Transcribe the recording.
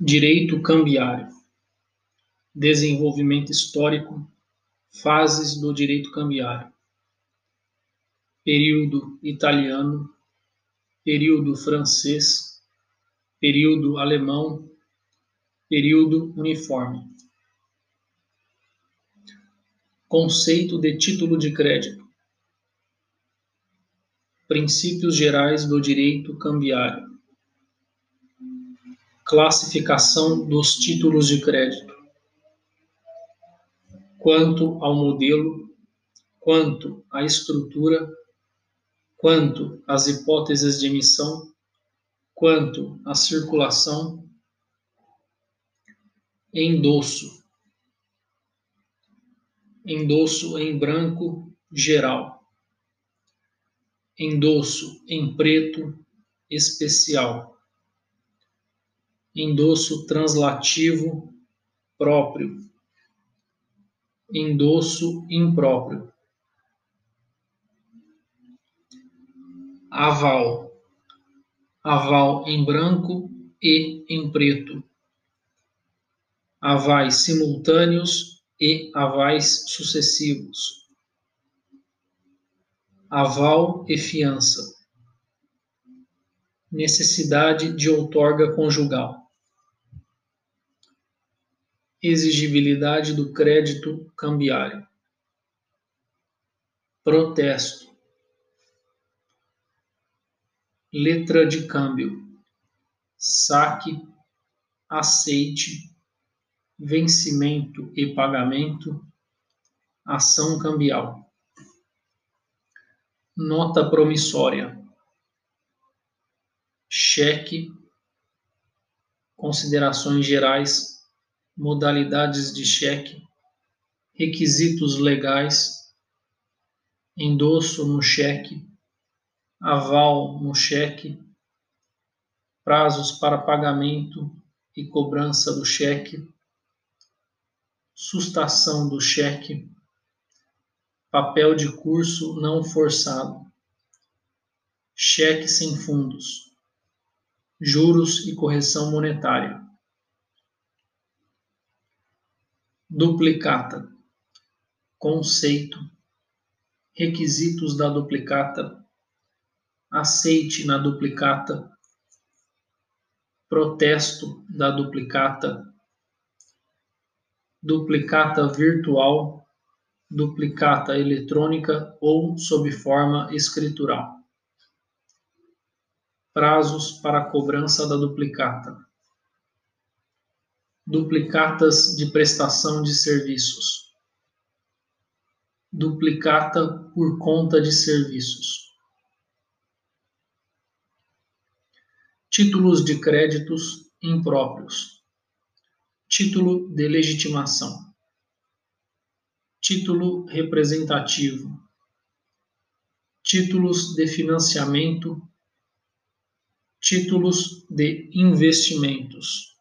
Direito cambiário. Desenvolvimento histórico. Fases do direito cambiário. Período italiano. Período francês. Período alemão. Período uniforme. Conceito de título de crédito. Princípios gerais do direito cambiário classificação dos títulos de crédito, quanto ao modelo, quanto à estrutura, quanto às hipóteses de emissão, quanto à circulação, endosso, endosso em branco geral, endosso em preto especial endosso translativo próprio, endosso impróprio. Aval, aval em branco e em preto. Avais simultâneos e avais sucessivos. Aval e fiança. Necessidade de outorga conjugal exigibilidade do crédito cambiário, protesto, letra de câmbio, saque, aceite, vencimento e pagamento, ação cambial, nota promissória, cheque, considerações gerais modalidades de cheque, requisitos legais, endosso no cheque, aval no cheque, prazos para pagamento e cobrança do cheque, sustação do cheque, papel de curso não forçado, cheque sem fundos, juros e correção monetária. Duplicata. Conceito. Requisitos da duplicata. Aceite na duplicata. Protesto da duplicata. Duplicata virtual. Duplicata eletrônica ou sob forma escritural. Prazos para cobrança da duplicata duplicatas de prestação de serviços, duplicata por conta de serviços, títulos de créditos impróprios, título de legitimação, título representativo, títulos de financiamento, títulos de investimentos